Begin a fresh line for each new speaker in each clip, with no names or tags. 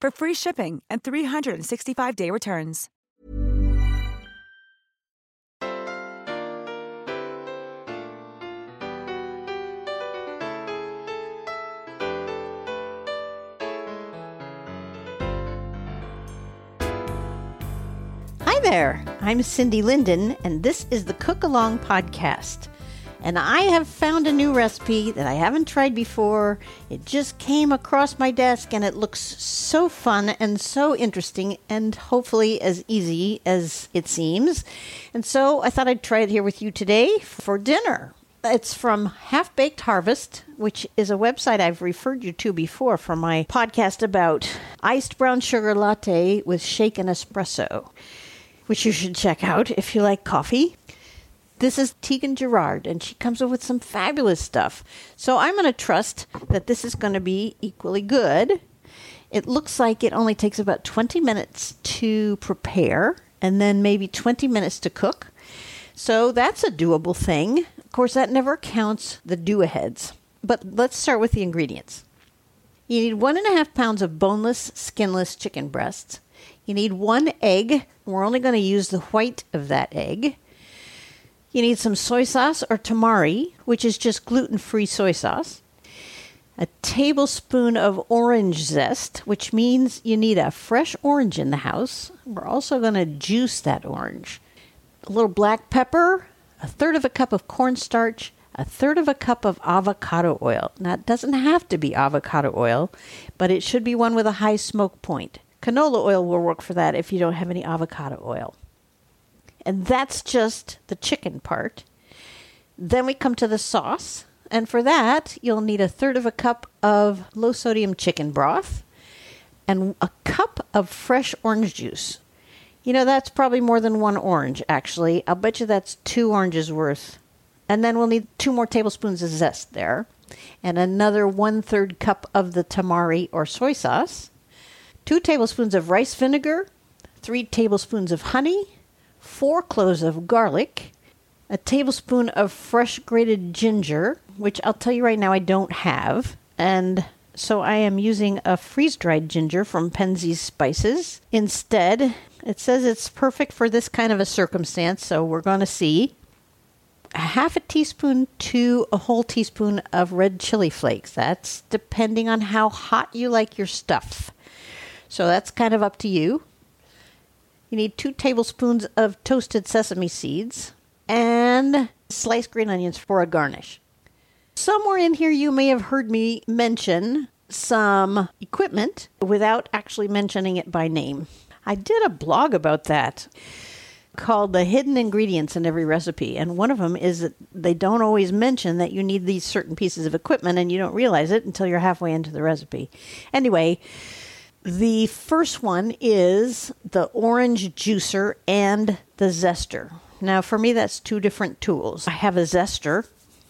for free shipping and 365-day returns.
Hi there, I'm Cindy Linden, and this is the Cookalong Podcast. And I have found a new recipe that I haven't tried before. It just came across my desk and it looks so fun and so interesting and hopefully as easy as it seems. And so I thought I'd try it here with you today for dinner. It's from Half Baked Harvest, which is a website I've referred you to before for my podcast about iced brown sugar latte with shaken espresso, which you should check out if you like coffee. This is Tieghan Gerard, and she comes up with some fabulous stuff. So I'm going to trust that this is going to be equally good. It looks like it only takes about 20 minutes to prepare and then maybe 20 minutes to cook. So that's a doable thing. Of course, that never counts the do aheads. But let's start with the ingredients. You need one and a half pounds of boneless, skinless chicken breasts. You need one egg. We're only going to use the white of that egg. You need some soy sauce or tamari, which is just gluten free soy sauce. A tablespoon of orange zest, which means you need a fresh orange in the house. We're also going to juice that orange. A little black pepper, a third of a cup of cornstarch, a third of a cup of avocado oil. Now, it doesn't have to be avocado oil, but it should be one with a high smoke point. Canola oil will work for that if you don't have any avocado oil. And that's just the chicken part. Then we come to the sauce. And for that, you'll need a third of a cup of low sodium chicken broth and a cup of fresh orange juice. You know, that's probably more than one orange, actually. I'll bet you that's two oranges worth. And then we'll need two more tablespoons of zest there, and another one third cup of the tamari or soy sauce, two tablespoons of rice vinegar, three tablespoons of honey, four cloves of garlic, a tablespoon of fresh grated ginger, which I'll tell you right now I don't have, and so I am using a freeze dried ginger from Penzeys Spices instead. It says it's perfect for this kind of a circumstance, so we're going to see. A half a teaspoon to a whole teaspoon of red chili flakes. That's depending on how hot you like your stuff. So that's kind of up to you. You need two tablespoons of toasted sesame seeds and sliced green onions for a garnish. Somewhere in here, you may have heard me mention some equipment without actually mentioning it by name. I did a blog about that called The Hidden Ingredients in Every Recipe. And one of them is that they don't always mention that you need these certain pieces of equipment and you don't realize it until you're halfway into the recipe. Anyway, the first one is the orange juicer and the zester. Now, for me, that's two different tools. I have a zester,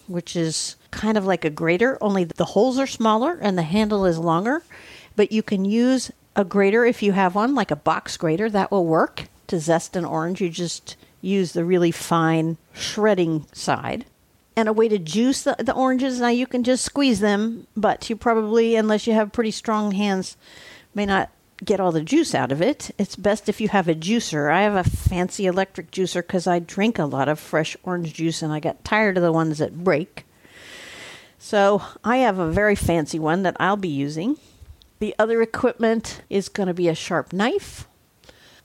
which is kind of like a grater, only the holes are smaller and the handle is longer. But you can use a grater if you have one, like a box grater, that will work to zest an orange. You just use the really fine shredding side. And a way to juice the, the oranges, now you can just squeeze them, but you probably, unless you have pretty strong hands, may not get all the juice out of it. It's best if you have a juicer. I have a fancy electric juicer because I drink a lot of fresh orange juice and I got tired of the ones that break. So I have a very fancy one that I'll be using. The other equipment is going to be a sharp knife,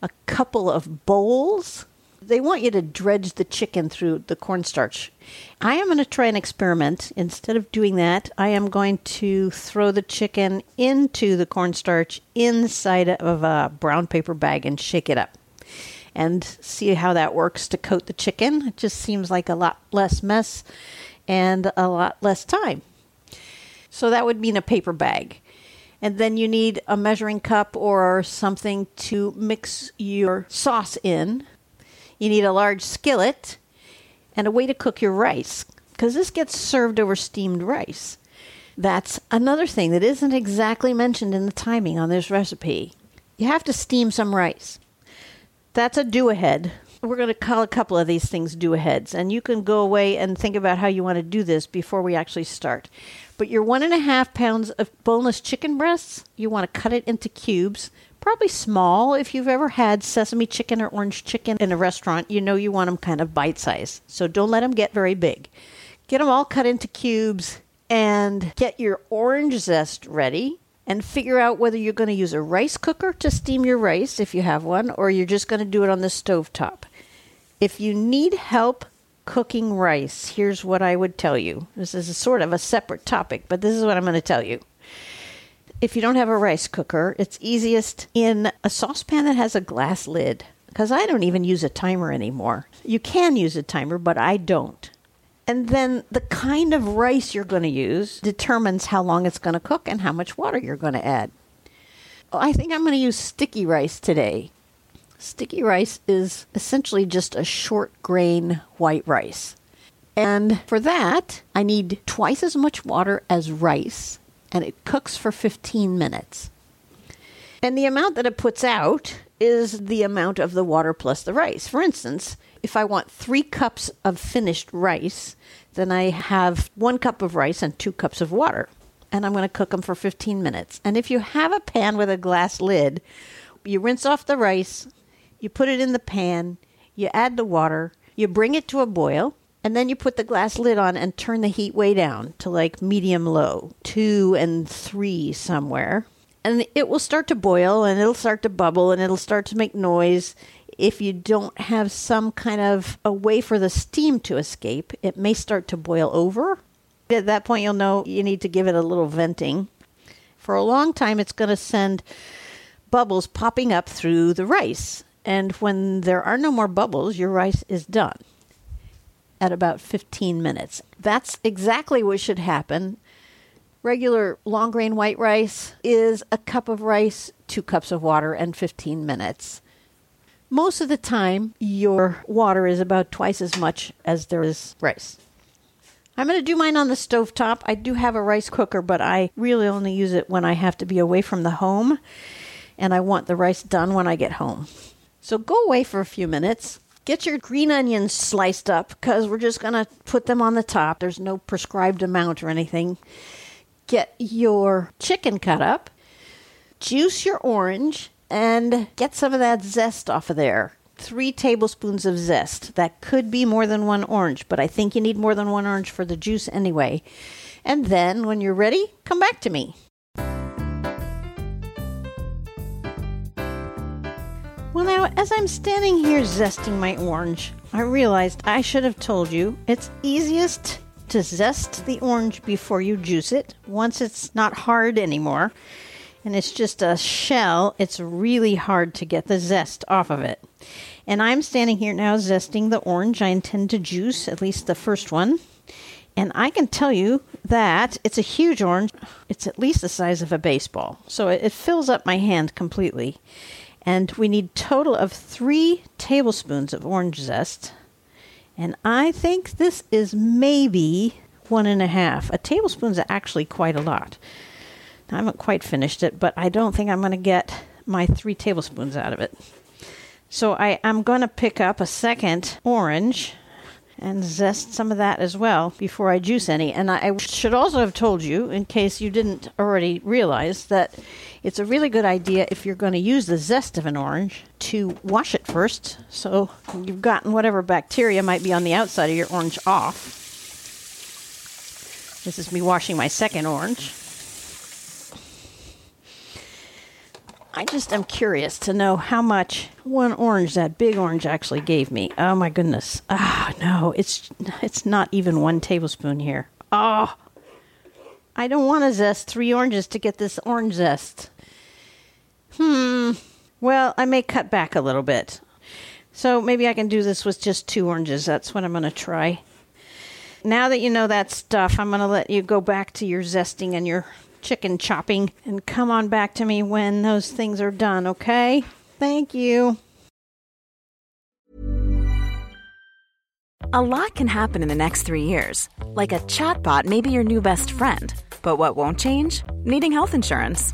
a couple of bowls. They want you to dredge the chicken through the cornstarch. I am going to try an experiment. Instead of doing that, I am going to throw the chicken into the cornstarch inside of a brown paper bag and shake it up and see how that works to coat the chicken. It just seems like a lot less mess and a lot less time. So that would mean a paper bag. And then you need a measuring cup or something to mix your sauce in. You need a large skillet and a way to cook your rice because this gets served over steamed rice. That's another thing that isn't exactly mentioned in the timing on this recipe. You have to steam some rice. That's a do ahead. We're going to call a couple of these things do aheads, and you can go away and think about how you want to do this before we actually start. But your one and a half pounds of boneless chicken breasts, you want to cut it into cubes, probably small. If you've ever had sesame chicken or orange chicken in a restaurant, you know you want them kind of bite size. So don't let them get very big. Get them all cut into cubes and get your orange zest ready and figure out whether you're going to use a rice cooker to steam your rice if you have one or you're just going to do it on the stove top. If you need help cooking rice, here's what I would tell you. This is a sort of a separate topic, but this is what I'm going to tell you. If you don't have a rice cooker, it's easiest in a saucepan that has a glass lid because I don't even use a timer anymore. You can use a timer, but I don't. And then the kind of rice you're going to use determines how long it's going to cook and how much water you're going to add. I think I'm going to use sticky rice today. Sticky rice is essentially just a short grain white rice. And for that, I need twice as much water as rice, and it cooks for 15 minutes. And the amount that it puts out is the amount of the water plus the rice. For instance, if I want three cups of finished rice, then I have one cup of rice and two cups of water. And I'm going to cook them for 15 minutes. And if you have a pan with a glass lid, you rinse off the rice, you put it in the pan, you add the water, you bring it to a boil, and then you put the glass lid on and turn the heat way down to like medium low, two and three somewhere. And it will start to boil and it'll start to bubble and it'll start to make noise if you don't have some kind of a way for the steam to escape, it may start to boil over. At that point, you'll know you need to give it a little venting. For a long time, it's going to send bubbles popping up through the rice. And when there are no more bubbles, your rice is done at about 15 minutes. That's exactly what should happen. Regular long grain white rice is a cup of rice, two cups of water, and 15 minutes. Most of the time, your water is about twice as much as there is rice. I'm going to do mine on the stove top. I do have a rice cooker, but I really only use it when I have to be away from the home and I want the rice done when I get home. So go away for a few minutes. Get your green onions sliced up because we're just going to put them on the top. There's no prescribed amount or anything. Get your chicken cut up. Juice your orange and get some of that zest off of there. Three tablespoons of zest. That could be more than one orange, but I think you need more than one orange for the juice anyway. And then, when you're ready, come back to me. Well, now, as I'm standing here zesting my orange, I realized I should have told you it's easiest to zest the orange before you juice it once it's not hard anymore and it's just a shell, it's really hard to get the zest off of it. And I'm standing here now zesting the orange I intend to juice, at least the first one. And I can tell you that it's a huge orange. It's at least the size of a baseball. So it, fills up my hand completely. And we need total of three tablespoons of orange zest. And I think this is maybe one and a half. A tablespoon is actually quite a lot. I haven't quite finished it, but I don't think I'm going to get my three tablespoons out of it. So I, am going to pick up a second orange and zest some of that as well before I juice any. And I, should also have told you, in case you didn't already realize, that it's a really good idea if you're going to use the zest of an orange to wash it first. So you've gotten whatever bacteria might be on the outside of your orange off. This is me washing my second orange. I just am curious to know how much one orange, that big orange, actually gave me. Oh my goodness. Ah, no, it's it's not even one tablespoon here. Oh, I don't want to zest three oranges to get this orange zest. Hmm. Well, I may cut back a little bit. So maybe I can do this with just two oranges. That's what I'm going to try. Now that you know that stuff, I'm going to let you go back to your zesting and your chicken chopping and come on back to me when those things are done, okay? Thank you.
A lot can happen in the next three years. Like a chatbot may be your new best friend. But what won't change? Needing health insurance.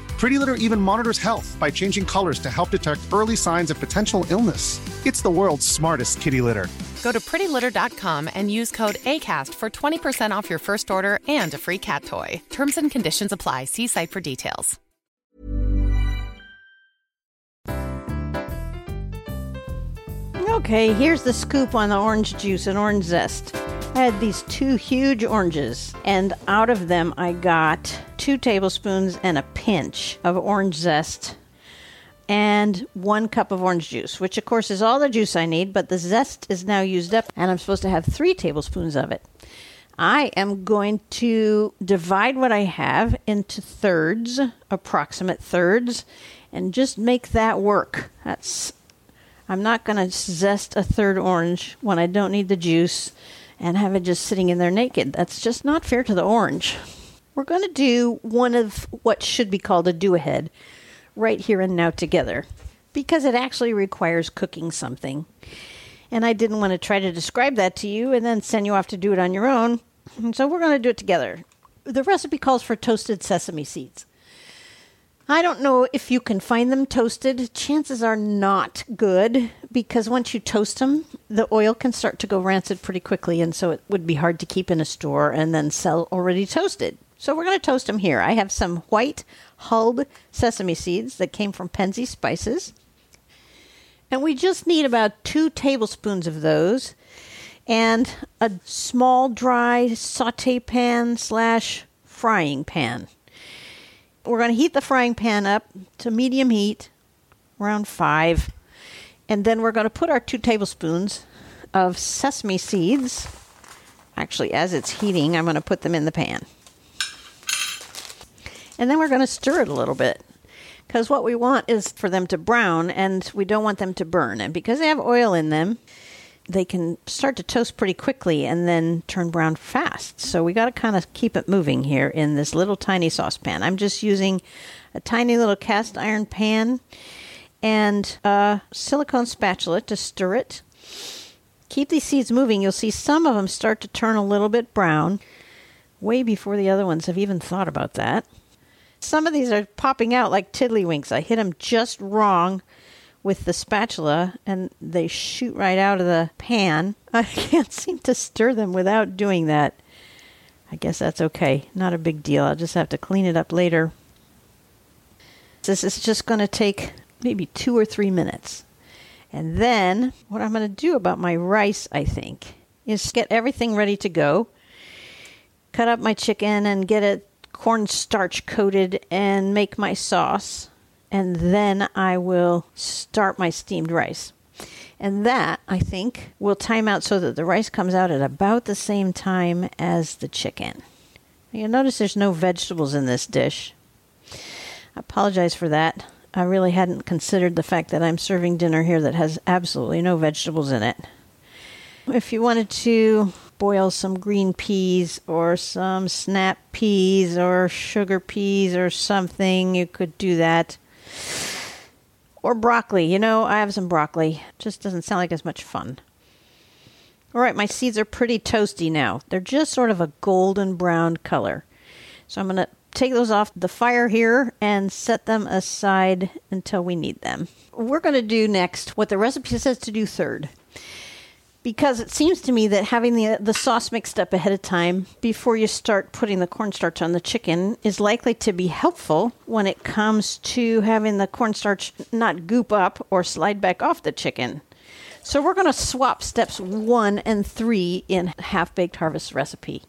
Pretty Litter even monitors health by changing colors to help detect early signs of potential illness. It's the world's smartest kitty litter.
Go to prettylitter.com and use code ACAST for 20% off your first order and a free cat toy. Terms and conditions apply. See site for details.
Okay, here's the scoop on the orange juice and orange zest. I had these two huge oranges, and out of them I got two tablespoons and a pinch of orange zest and one cup of orange juice, which of course is all the juice I need, but the zest is now used up, and I'm supposed to have three tablespoons of it. I am going to divide what I have into thirds, approximate thirds, and just make that work. That's I'm not going to zest a third orange when I don't need the juice and have it just sitting in there naked. That's just not fair to the orange. We're going to do one of what should be called a do ahead right here and now together because it actually requires cooking something. And I didn't want to try to describe that to you and then send you off to do it on your own. And so we're going to do it together. The recipe calls for toasted sesame seeds. I don't know if you can find them toasted. Chances are not good because once you toast them, the oil can start to go rancid pretty quickly, and so it would be hard to keep in a store and then sell already toasted. So we're going to toast them here. I have some white hulled sesame seeds that came from Penzeys Spices. And we just need about two tablespoons of those and a small dry saute pan slash frying pan. We're going to heat the frying pan up to medium heat, around five, and then we're going to put our two tablespoons of sesame seeds. Actually, as it's heating, I'm going to put them in the pan. And then we're going to stir it a little bit because what we want is for them to brown and we don't want them to burn. And because they have oil in them, they can start to toast pretty quickly and then turn brown fast. So we got to kind of keep it moving here in this little tiny saucepan. I'm just using a tiny little cast iron pan and a silicone spatula to stir it. Keep these seeds moving. You'll see some of them start to turn a little bit brown way before the other ones have even thought about that. Some of these are popping out like tiddlywinks. I hit them just wrong with the spatula and they shoot right out of the pan. I can't seem to stir them without doing that. I guess that's okay. Not a big deal. I'll just have to clean it up later. This is just going to take maybe two or three minutes. And then what I'm going to do about my rice, I think, is get everything ready to go. Cut up my chicken and get it cornstarch coated and make my sauce. And then I will start my steamed rice. And that, I think, will time out so that the rice comes out at about the same time as the chicken. You'll notice there's no vegetables in this dish. I apologize for that. I really hadn't considered the fact that I'm serving dinner here that has absolutely no vegetables in it. If you wanted to boil some green peas or some snap peas or sugar peas or something, you could do that. Or broccoli. You know, I have some broccoli. Just doesn't sound like as much fun. All right, my seeds are pretty toasty now. They're just sort of a golden brown color. So I'm going to take those off the fire here and set them aside until we need them. We're going to do next what the recipe says to do third. Because it seems to me that having the the sauce mixed up ahead of time before you start putting the cornstarch on the chicken is likely to be helpful when it comes to having the cornstarch not goop up or slide back off the chicken. So we're going to swap steps 1 and 3 in half baked harvest recipe.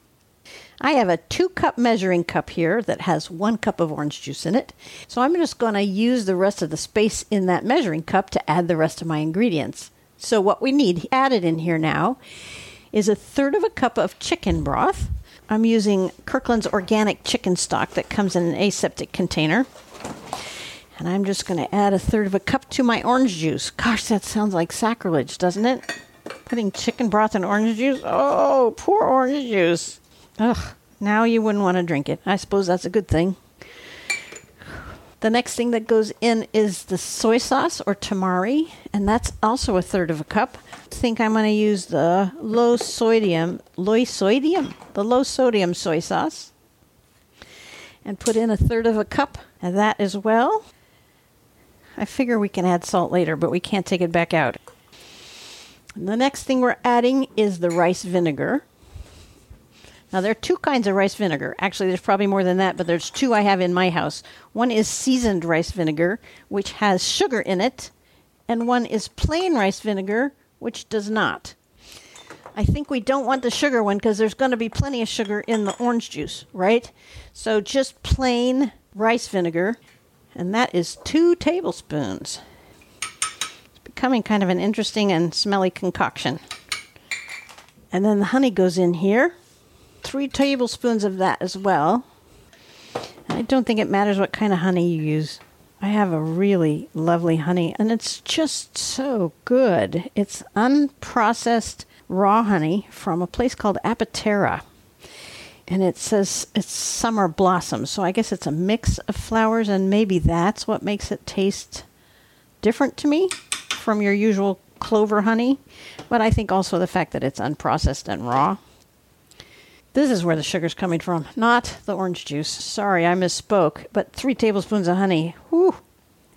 I have a two cup measuring cup here that has one cup of orange juice in it. So I'm just going to use the rest of the space in that measuring cup to add the rest of my ingredients. So what we need added in here now is a third of a cup of chicken broth. I'm using Kirkland's organic chicken stock that comes in an aseptic container. And I'm just going to add a third of a cup to my orange juice. Gosh, that sounds like sacrilege, doesn't it? Putting chicken broth in orange juice? Oh, poor orange juice. Ugh, now you wouldn't want to drink it. I suppose that's a good thing. The next thing that goes in is the soy sauce or tamari, and that's also a third of a cup. I think I'm going to use the low sodium, low sodium, the low sodium soy sauce, and put in a third of a cup of that as well. I figure we can add salt later, but we can't take it back out. And the next thing we're adding is the rice vinegar. Now, there are two kinds of rice vinegar. Actually, there's probably more than that, but there's two I have in my house. One is seasoned rice vinegar, which has sugar in it, and one is plain rice vinegar, which does not. I think we don't want the sugar one because there's going to be plenty of sugar in the orange juice, right? So just plain rice vinegar, and that is two tablespoons. It's becoming kind of an interesting and smelly concoction. And then the honey goes in here three tablespoons of that as well. I don't think it matters what kind of honey you use. I have a really lovely honey, and it's just so good. It's unprocessed raw honey from a place called Apatera. And it says it's summer blossom, so I guess it's a mix of flowers, and maybe that's what makes it taste different to me from your usual clover honey. But I think also the fact that it's unprocessed and raw. This is where the sugar's coming from, not the orange juice. Sorry, I misspoke. But three tablespoons of honey. Whew.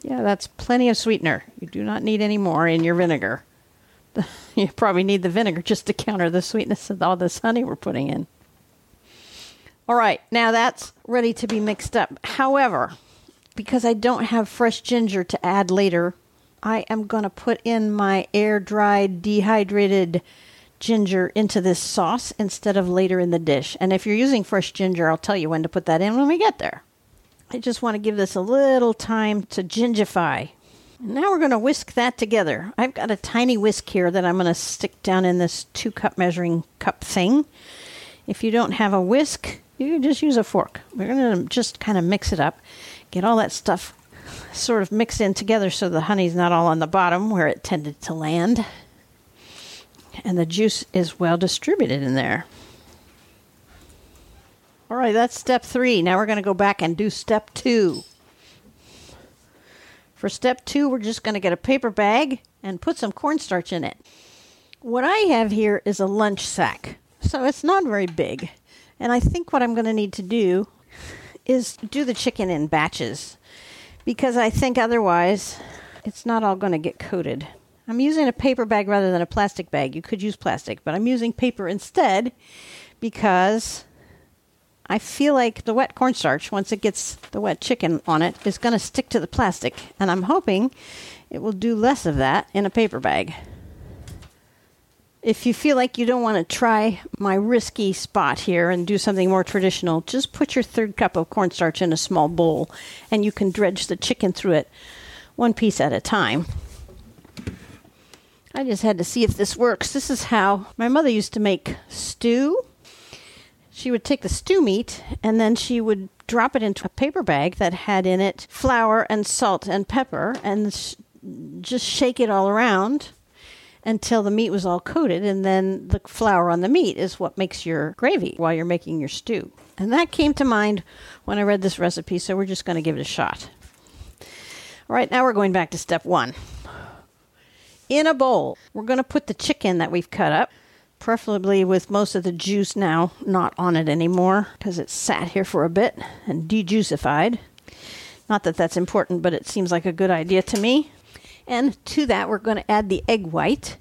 Yeah, that's plenty of sweetener. You do not need any more in your vinegar. You probably need the vinegar just to counter the sweetness of all this honey we're putting in. All right, now that's ready to be mixed up. However, because I don't have fresh ginger to add later, I am going to put in my air dried, dehydrated ginger into this sauce instead of later in the dish. And if you're using fresh ginger, I'll tell you when to put that in when we get there. I just want to give this a little time to gingify. Now we're going to whisk that together. I've got a tiny whisk here that I'm going to stick down in this two cup measuring cup thing. If you don't have a whisk, you can just use a fork. We're going to just kind of mix it up, get all that stuff sort of mixed in together so the honey's not all on the bottom where it tended to land and the juice is well distributed in there. All right, that's step three. Now we're going to go back and do step two. For step two, we're just going to get a paper bag and put some cornstarch in it. What I have here is a lunch sack, so it's not very big. And I think what I'm going to need to do is do the chicken in batches because I think otherwise it's not all going to get coated. I'm using a paper bag rather than a plastic bag. You could use plastic, but I'm using paper instead because I feel like the wet cornstarch, once it gets the wet chicken on it, is going to stick to the plastic. And I'm hoping it will do less of that in a paper bag. If you feel like you don't want to try my risky spot here and do something more traditional, just put your third cup of cornstarch in a small bowl and you can dredge the chicken through it one piece at a time. I just had to see if this works. This is how my mother used to make stew. She would take the stew meat and then she would drop it into a paper bag that had in it flour and salt and pepper and sh- just shake it all around until the meat was all coated, and then the flour on the meat is what makes your gravy while you're making your stew. And that came to mind when I read this recipe, so we're just going to give it a shot. All right, now we're going back to step one. In a bowl, we're going to put the chicken that we've cut up, preferably with most of the juice now not on it anymore because it's sat here for a bit and dejuicified. Not that that's important, but it seems like a good idea to me. And to that, we're going to add the egg white.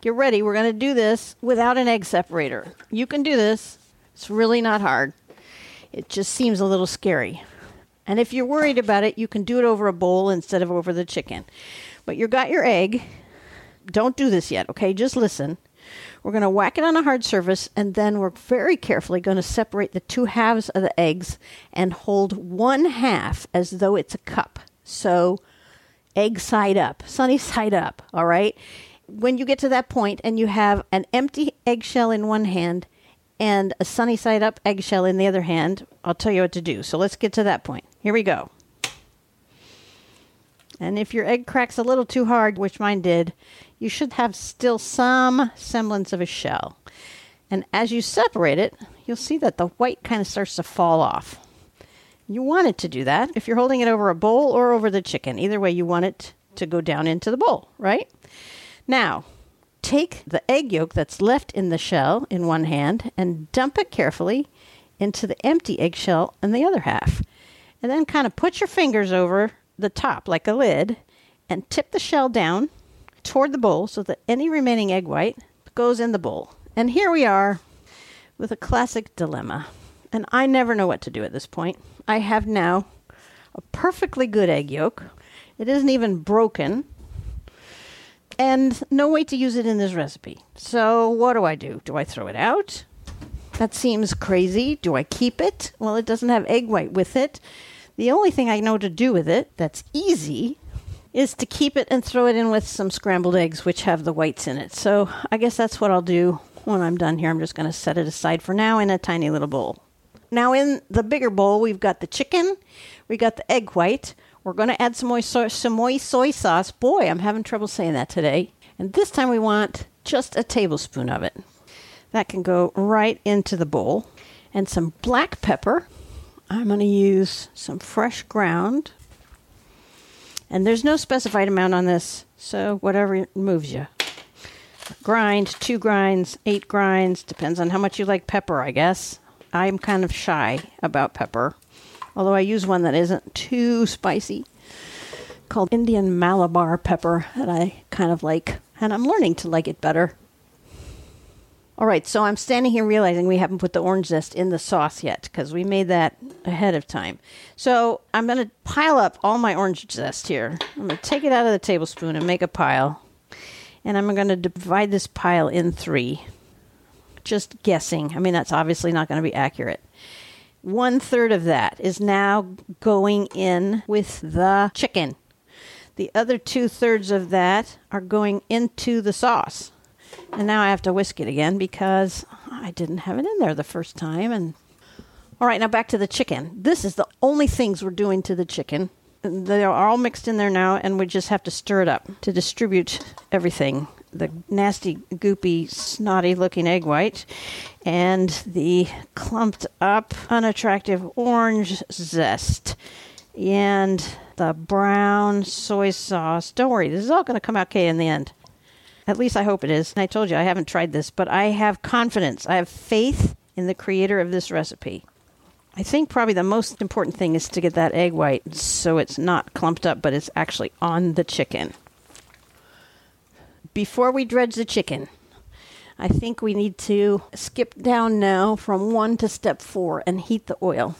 Get ready. We're going to do this without an egg separator. You can do this. It's really not hard. It just seems a little scary. And if you're worried about it, you can do it over a bowl instead of over the chicken. But you got your egg. Don't do this yet, okay? Just listen. We're going to whack it on a hard surface, and then we're very carefully going to separate the two halves of the eggs and hold one half as though it's a cup. So egg side up, sunny side up, all right? When you get to that point and you have an empty eggshell in one hand and a sunny side up eggshell in the other hand, I'll tell you what to do. So let's get to that point. Here we go. And if your egg cracks a little too hard, which mine did, you should have still some semblance of a shell. And as you separate it, you'll see that the white kind of starts to fall off. You want it to do that if you're holding it over a bowl or over the chicken. Either way, you want it to go down into the bowl, right? Now, take the egg yolk that's left in the shell in one hand and dump it carefully into the empty eggshell in the other half. And then kind of put your fingers over the top like a lid and tip the shell down toward the bowl so that any remaining egg white goes in the bowl. And here we are with a classic dilemma. And I never know what to do at this point. I have now a perfectly good egg yolk. It isn't even broken. And no way to use it in this recipe. So, what do I do? Do I throw it out? That seems crazy. Do I keep it? Well, it doesn't have egg white with it. The only thing I know to do with it that's easy is to keep it and throw it in with some scrambled eggs, which have the whites in it. So, I guess that's what I'll do when I'm done here. I'm just going to set it aside for now in a tiny little bowl. Now, in the bigger bowl, we've got the chicken, we got the egg white. We're going to add some soy, some more soy sauce. Boy, I'm having trouble saying that today. And this time we want just a tablespoon of it. That can go right into the bowl. And some black pepper. I'm going to use some fresh ground. And there's no specified amount on this, so whatever moves you. Grind, two grinds, eight grinds, depends on how much you like pepper, I guess. I'm kind of shy about pepper, although I use one that isn't too spicy called Indian Malabar pepper that I kind of like, and I'm learning to like it better. All right, so I'm standing here realizing we haven't put the orange zest in the sauce yet because we made that ahead of time. So I'm going to pile up all my orange zest here. I'm going to take it out of the tablespoon and make a pile. And I'm going to divide this pile in three just guessing. I mean, that's obviously not going to be accurate. One third of that is now going in with the chicken. The other two thirds of that are going into the sauce. And now I have to whisk it again because I didn't have it in there the first time. And all right, now back to the chicken. This is the only things we're doing to the chicken. They are all mixed in there now, and we just have to stir it up to distribute everything the nasty, goopy, snotty looking egg white and the clumped up, unattractive orange zest and the brown soy sauce. Don't worry, this is all going to come out okay in the end. At least I hope it is. I told you I haven't tried this, but I have confidence. I have faith in the creator of this recipe. I think probably the most important thing is to get that egg white so it's not clumped up, but it's actually on the chicken. Before we dredge the chicken, I think we need to skip down now from one to step four and heat the oil.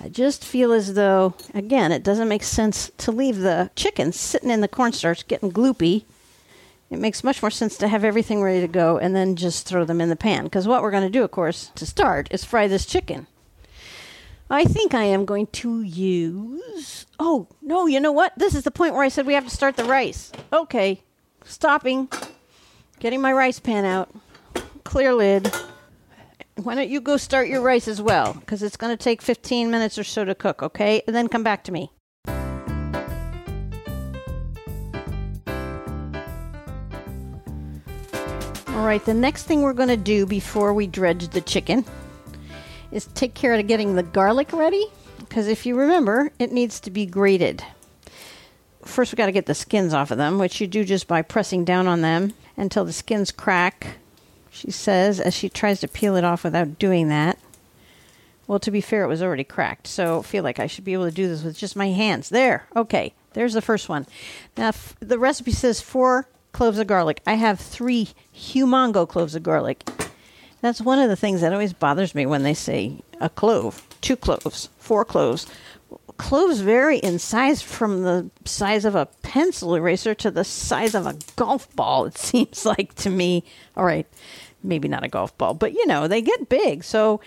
I just feel as though, again, it doesn't make sense to leave the chicken sitting in the cornstarch getting gloopy. It makes much more sense to have everything ready to go and then just throw them in the pan. Because what we're going to do, of course, to start is fry this chicken. I think I am going to use. Oh, no, you know what? This is the point where I said we have to start the rice. Okay, stopping, getting my rice pan out, clear lid. Why don't you go start your rice as well? Because it's going to take 15 minutes or so to cook, okay? And then come back to me. All right, the next thing we're going to do before we dredge the chicken is take care of getting the garlic ready. Because if you remember, it needs to be grated. First, we got to get the skins off of them, which you do just by pressing down on them until the skins crack. She says as she tries to peel it off without doing that. Well, to be fair, it was already cracked, so I feel like I should be able to do this with just my hands. There. Okay, there's the first one. Now, f- the recipe says four cloves of garlic. I have three humongo cloves of garlic. That's one of the things that always bothers me when they say a clove, two cloves, four cloves. Cloves vary in size from the size of a pencil eraser to the size of a golf ball, it seems like to me. All right, maybe not a golf ball, but you know, they get big. So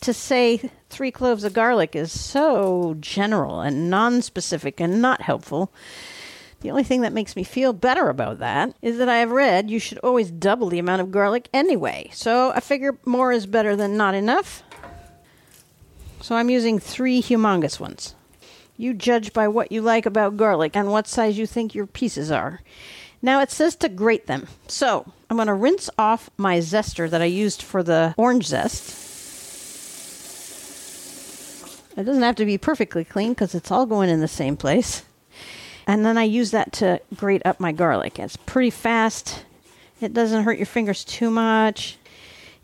to say three cloves of garlic is so general and non specific and not helpful. The only thing that makes me feel better about that is that I have read you should always double the amount of garlic anyway. So I figure more is better than not enough. So I'm using three humongous ones. You judge by what you like about garlic and what size you think your pieces are. Now it says to grate them. So I'm going to rinse off my zester that I used for the orange zest. It doesn't have to be perfectly clean because it's all going in the same place. And then I use that to grate up my garlic. It's pretty fast. It doesn't hurt your fingers too much.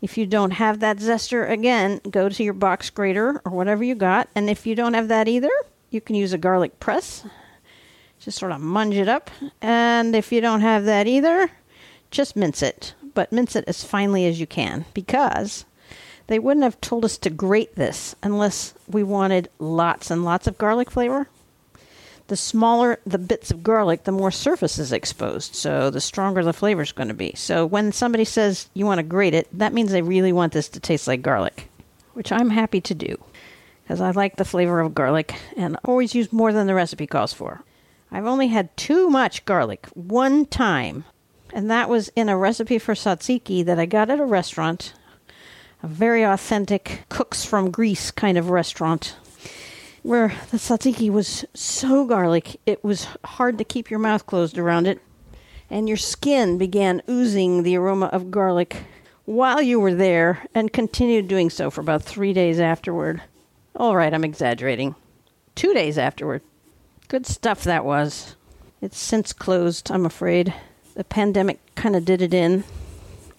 If you don't have that zester, again, go to your box grater or whatever you got. And if you don't have that either, you can use a garlic press. Just sort of munge it up. And if you don't have that either, just mince it. But mince it as finely as you can because they wouldn't have told us to grate this unless we wanted lots and lots of garlic flavor the smaller the bits of garlic, the more surface is exposed. So the stronger the flavor is going to be. So when somebody says you want to grate it, that means they really want this to taste like garlic, which I'm happy to do because I like the flavor of garlic and always use more than the recipe calls for. I've only had too much garlic one time, and that was in a recipe for tzatziki that I got at a restaurant, a very authentic cooks from Greece kind of restaurant where the tzatziki was so garlic it was hard to keep your mouth closed around it, and your skin began oozing the aroma of garlic while you were there and continued doing so for about three days afterward. All right, I'm exaggerating. Two days afterward. Good stuff that was. It's since closed, I'm afraid. The pandemic kind of did it in.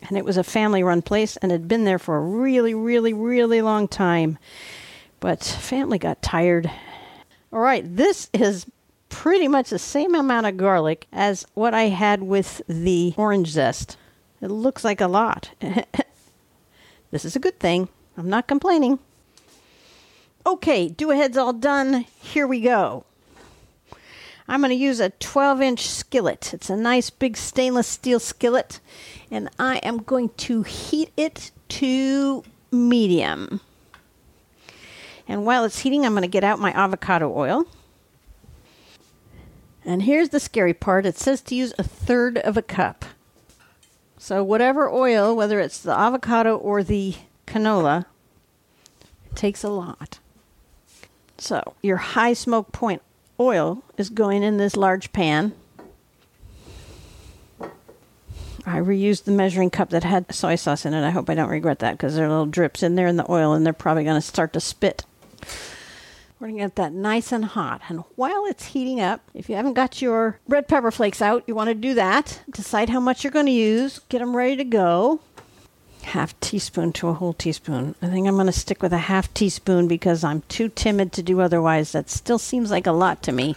And it was a family run place and had been there for a really, really, really long time. But family got tired. All right, this is pretty much the same amount of garlic as what I had with the orange zest. It looks like a lot. this is a good thing. I'm not complaining. Okay, do ahead's all done. Here we go. I'm going to use a 12 inch skillet. It's a nice big stainless steel skillet, and I am going to heat it to medium. And while it's heating, I'm going to get out my avocado oil. And here's the scary part it says to use a third of a cup. So, whatever oil, whether it's the avocado or the canola, takes a lot. So, your high smoke point oil is going in this large pan. I reused the measuring cup that had soy sauce in it. I hope I don't regret that because there are little drips in there in the oil and they're probably going to start to spit. We're going to get that nice and hot. And while it's heating up, if you haven't got your red pepper flakes out, you want to do that. Decide how much you're going to use. Get them ready to go. half teaspoon to a whole teaspoon. I think I'm going to stick with a half teaspoon because I'm too timid to do otherwise. That still seems like a lot to me.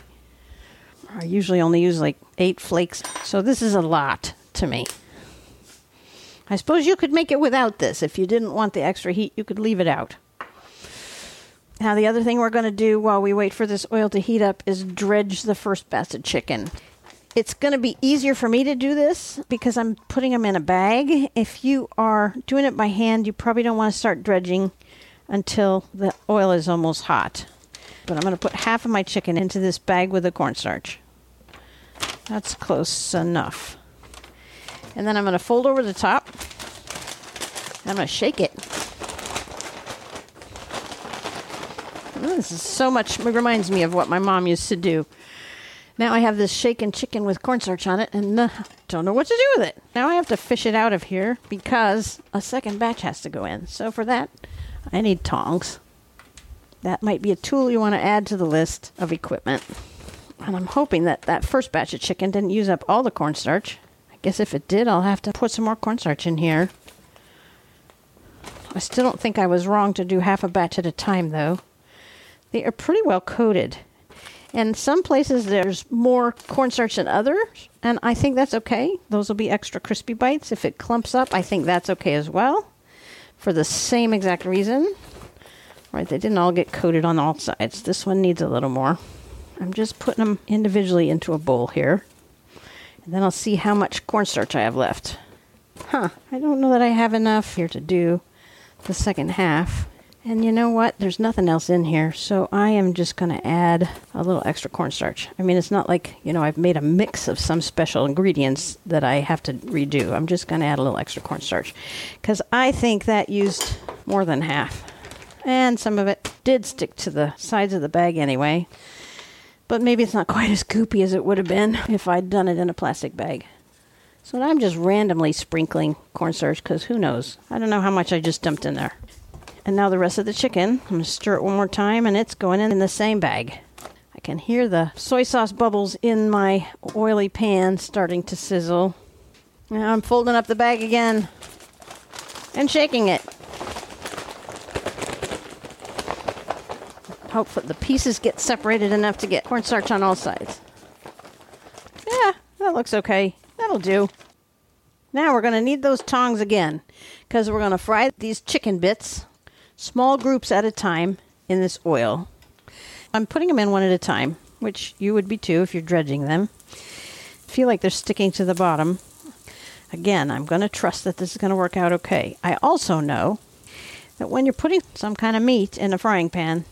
I usually only use like eight flakes, so this is a lot to me. I suppose you could make it without this. If you didn't want the extra heat, you could leave it out. Now, the other thing we're going to do while we wait for this oil to heat up is dredge the first batch of chicken. It's going to be easier for me to do this because I'm putting them in a bag. If you are doing it by hand, you probably don't want to start dredging until the oil is almost hot. But I'm going to put half of my chicken into this bag with the cornstarch. That's close enough. And then I'm going to fold over the top. I'm going to shake it. Oh, this is so much, it reminds me of what my mom used to do. Now I have this shaken chicken with cornstarch on it and uh, don't know what to do with it. Now I have to fish it out of here because a second batch has to go in. So for that, I need tongs. That might be a tool you want to add to the list of equipment. And I'm hoping that that first batch of chicken didn't use up all the cornstarch. I guess if it did, I'll have to put some more cornstarch in here. I still don't think I was wrong to do half a batch at a time, though. They are pretty well coated. And some places there's more cornstarch than others, and I think that's okay. Those will be extra crispy bites. If it clumps up, I think that's okay as well, for the same exact reason. Right, they didn't all get coated on all sides. This one needs a little more. I'm just putting them individually into a bowl here. And then I'll see how much cornstarch I have left. Huh, I don't know that I have enough here to do the second half. And you know what? There's nothing else in here, so I am just going to add a little extra cornstarch. I mean, it's not like, you know, I've made a mix of some special ingredients that I have to redo. I'm just going to add a little extra cornstarch because I think that used more than half. And some of it did stick to the sides of the bag anyway. But maybe it's not quite as goopy as it would have been if I'd done it in a plastic bag. So I'm just randomly sprinkling cornstarch because who knows? I don't know how much I just dumped in there. And now the rest of the chicken. I'm going to stir it one more time and it's going in, in the same bag. I can hear the soy sauce bubbles in my oily pan starting to sizzle. Now I'm folding up the bag again and shaking it. Hope that the pieces get separated enough to get cornstarch on all sides. Yeah, that looks okay. That'll do. Now we're going to need those tongs again because we're going to fry these chicken bits small groups at a time in this oil. I'm putting them in one at a time, which you would be too if you're dredging them. Feel like they're sticking to the bottom. Again, I'm going to trust that this is going to work out okay. I also know that when you're putting some kind of meat in a frying pan,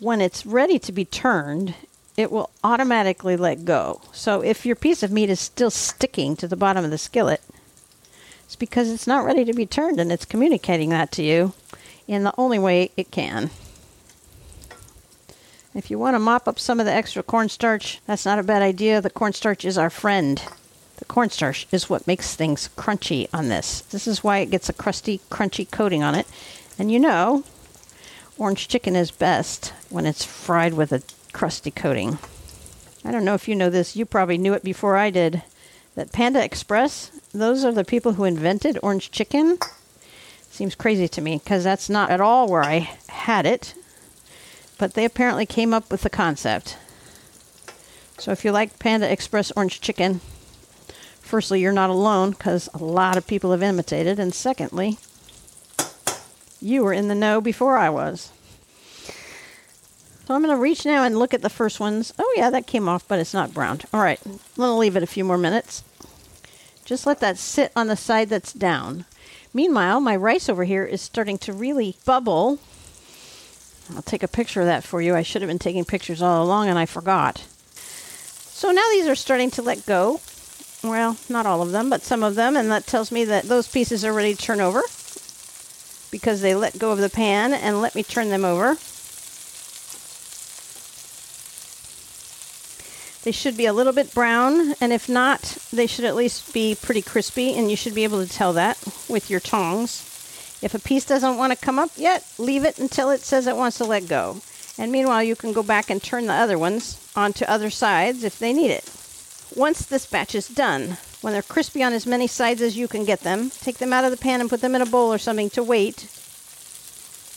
when it's ready to be turned, it will automatically let go. So if your piece of meat is still sticking to the bottom of the skillet, it's because it's not ready to be turned and it's communicating that to you in the only way it can. If you want to mop up some of the extra cornstarch, that's not a bad idea. The cornstarch is our friend. The cornstarch is what makes things crunchy on this. This is why it gets a crusty, crunchy coating on it. And you know, orange chicken is best when it's fried with a crusty coating. I don't know if you know this, you probably knew it before I did. That Panda Express, those are the people who invented orange chicken. Seems crazy to me because that's not at all where I had it. But they apparently came up with the concept. So if you like Panda Express orange chicken, firstly, you're not alone because a lot of people have imitated. And secondly, you were in the know before I was. So I'm going to reach now and look at the first ones. Oh, yeah, that came off, but it's not browned. All right, I'm going to leave it a few more minutes. Just let that sit on the side that's down. Meanwhile, my rice over here is starting to really bubble. I'll take a picture of that for you. I should have been taking pictures all along and I forgot. So now these are starting to let go. Well, not all of them, but some of them, and that tells me that those pieces are ready to turn over because they let go of the pan and let me turn them over. They should be a little bit brown, and if not, they should at least be pretty crispy, and you should be able to tell that with your tongs. If a piece doesn't want to come up yet, leave it until it says it wants to let go. And meanwhile, you can go back and turn the other ones onto other sides if they need it. Once this batch is done, When they're crispy on as many sides as you can get them, take them out of the pan and put them in a bowl or something to wait.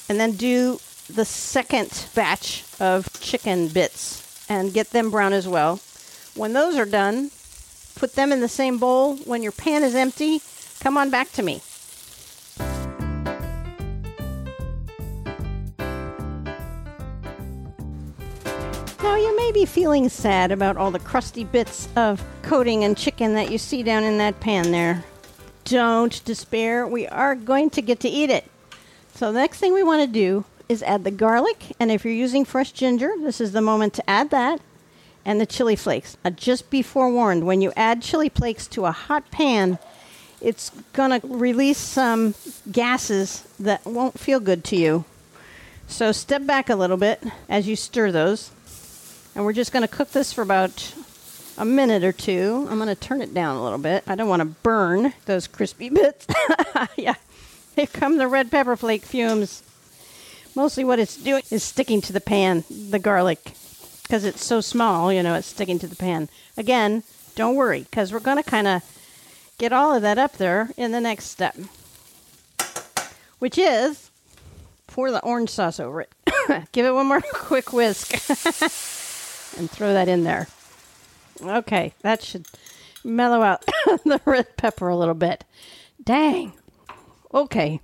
And then do the second batch of chicken bits and get them brown as well. When those are done, put them in the same bowl. When your pan is empty, come on back to me. Now, you may be feeling sad about all the crusty bits of coating and chicken that you see down in that pan there. Don't despair, we are going to get to eat it. So, the next thing we want to do is add the garlic, and if you're using fresh ginger, this is the moment to add that, and the chili flakes. Uh, just be forewarned when you add chili flakes to a hot pan, it's going to release some gases that won't feel good to you. So, step back a little bit as you stir those. And we're just going to cook this for about a minute or two. I'm going to turn it down a little bit. I don't want to burn those crispy bits. yeah. Here come the red pepper flake fumes. Mostly what it's doing is sticking to the pan, the garlic, because it's so small, you know, it's sticking to the pan. Again, don't worry, because we're going to kind of get all of that up there in the next step, which is pour the orange sauce over it. Give it one more quick whisk and throw that in there. Okay, that should mellow out the red pepper a little bit. Dang. Okay.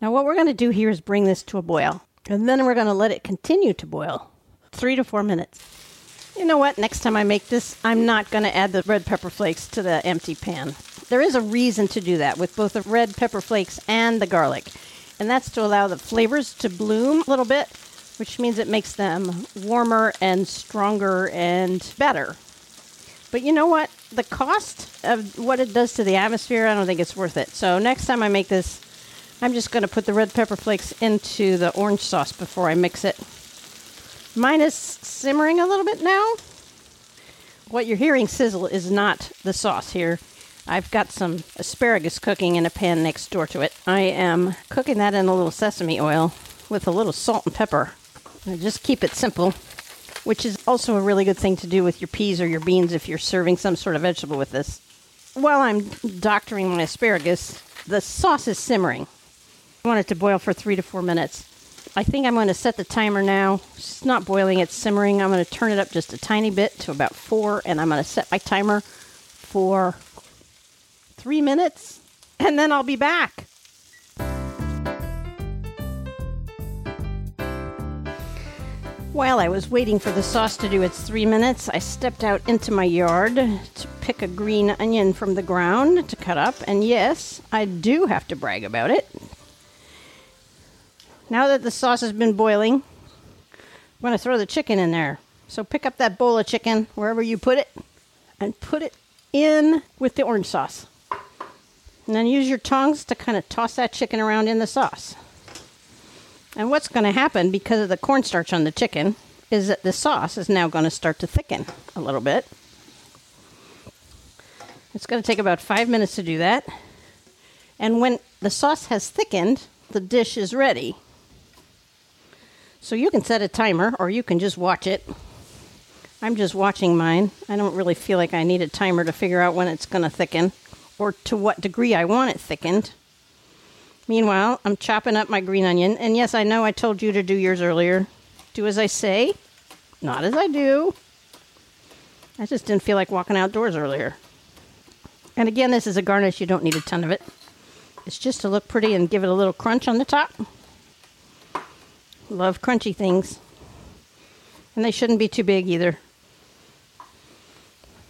Now, what we're going to do here is bring this to a boil, and then we're going to let it continue to boil three to four minutes. You know what? Next time I make this, I'm not going to add the red pepper flakes to the empty pan. There is a reason to do that with both the red pepper flakes and the garlic, and that's to allow the flavors to bloom a little bit, which means it makes them warmer and stronger and better. But you know what? The cost of what it does to the atmosphere, I don't think it's worth it. So next time I make this, I'm just going to put the red pepper flakes into the orange sauce before I mix it. Mine is simmering a little bit now. What you're hearing sizzle is not the sauce here. I've got some asparagus cooking in a pan next door to it. I am cooking that in a little sesame oil with a little salt and pepper. And just keep it simple, which is also a really good thing to do with your peas or your beans if you're serving some sort of vegetable with this. While I'm doctoring my asparagus, the sauce is simmering. I want it to boil for three to four minutes. I think I'm going to set the timer now. It's not boiling, it's simmering. I'm going to turn it up just a tiny bit to about four, and I'm going to set my timer for three minutes, and then I'll be back. While I was waiting for the sauce to do its three minutes, I stepped out into my yard to pick a green onion from the ground to cut up, and yes, I do have to brag about it. Now that the sauce has been boiling, I'm going to throw the chicken in there. So pick up that bowl of chicken, wherever you put it, and put it in with the orange sauce. And then use your tongs to kind of toss that chicken around in the sauce. And what's going to happen because of the cornstarch on the chicken is that the sauce is now going to start to thicken a little bit. It's going to take about five minutes to do that. And when the sauce has thickened, the dish is ready. So you can set a timer or you can just watch it. I'm just watching mine. I don't really feel like I need a timer to figure out when it's going to thicken or to what degree I want it thickened. Meanwhile, I'm chopping up my green onion. And yes, I know I told you to do yours earlier. Do as I say, not as I do. I just didn't feel like walking outdoors earlier. And again, this is a garnish. You don't need a ton of it. It's just to look pretty and give it a little crunch on the top. Love crunchy things. And they shouldn't be too big either.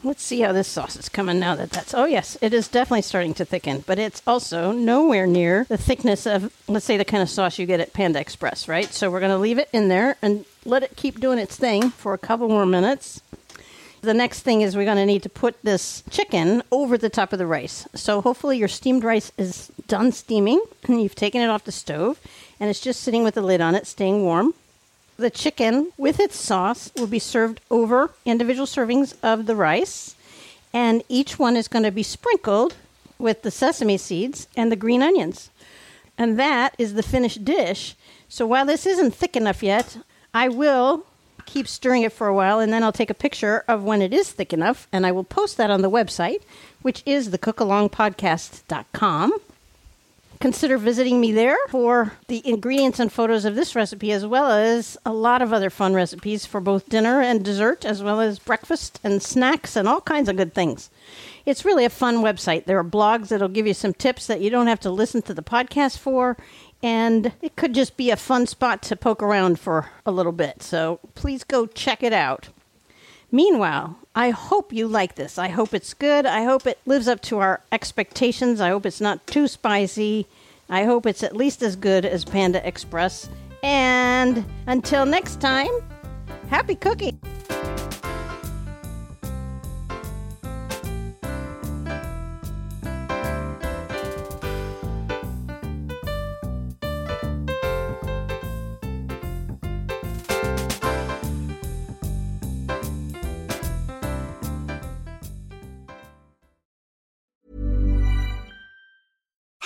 Let's see how this sauce is coming now that that's. Oh, yes, it is definitely starting to thicken, but it's also nowhere near the thickness of, let's say, the kind of sauce you get at Panda Express, right? So we're going to leave it in there and let it keep doing its thing for a couple more minutes. The next thing is we're going to need to put this chicken over the top of the rice. So hopefully your steamed rice is done steaming and you've taken it off the stove and it's just sitting with the lid on it, staying warm. The chicken with its sauce will be served over individual servings of the rice, and each one is going to be sprinkled with the sesame seeds and the green onions. And that is the finished dish. So while this isn't thick enough yet, I will keep stirring it for a while, and then I'll take a picture of when it is thick enough, and I will post that on the website, which is thecookalongpodcast.com. Consider visiting me there for the ingredients and photos of this recipe, as well as a lot of other fun recipes for both dinner and dessert, as well as breakfast and snacks and all kinds of good things. It's really a fun website. There are blogs that'll give you some tips that you don't have to listen to the podcast for, and it could just be a fun spot to poke around for a little bit. So please go check it out. Meanwhile, I hope you like this. I hope it's good. I hope it lives up to our expectations. I hope it's not too spicy. I hope it's at least as good as Panda Express. And until next time, happy cooking!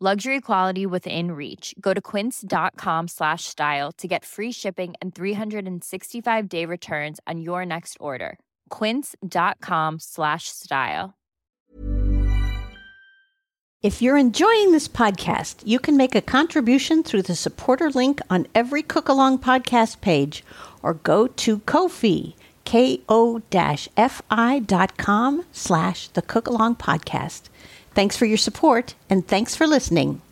Luxury quality within reach. Go to quince.com slash style to get free shipping and 365 day returns on your next order. Quince.com slash style.
If you're enjoying this podcast, you can make a contribution through the supporter link on every Cookalong podcast page or go to Ko-fi, K-O-F-I dot com slash the Cookalong podcast. Thanks for your support and thanks for listening.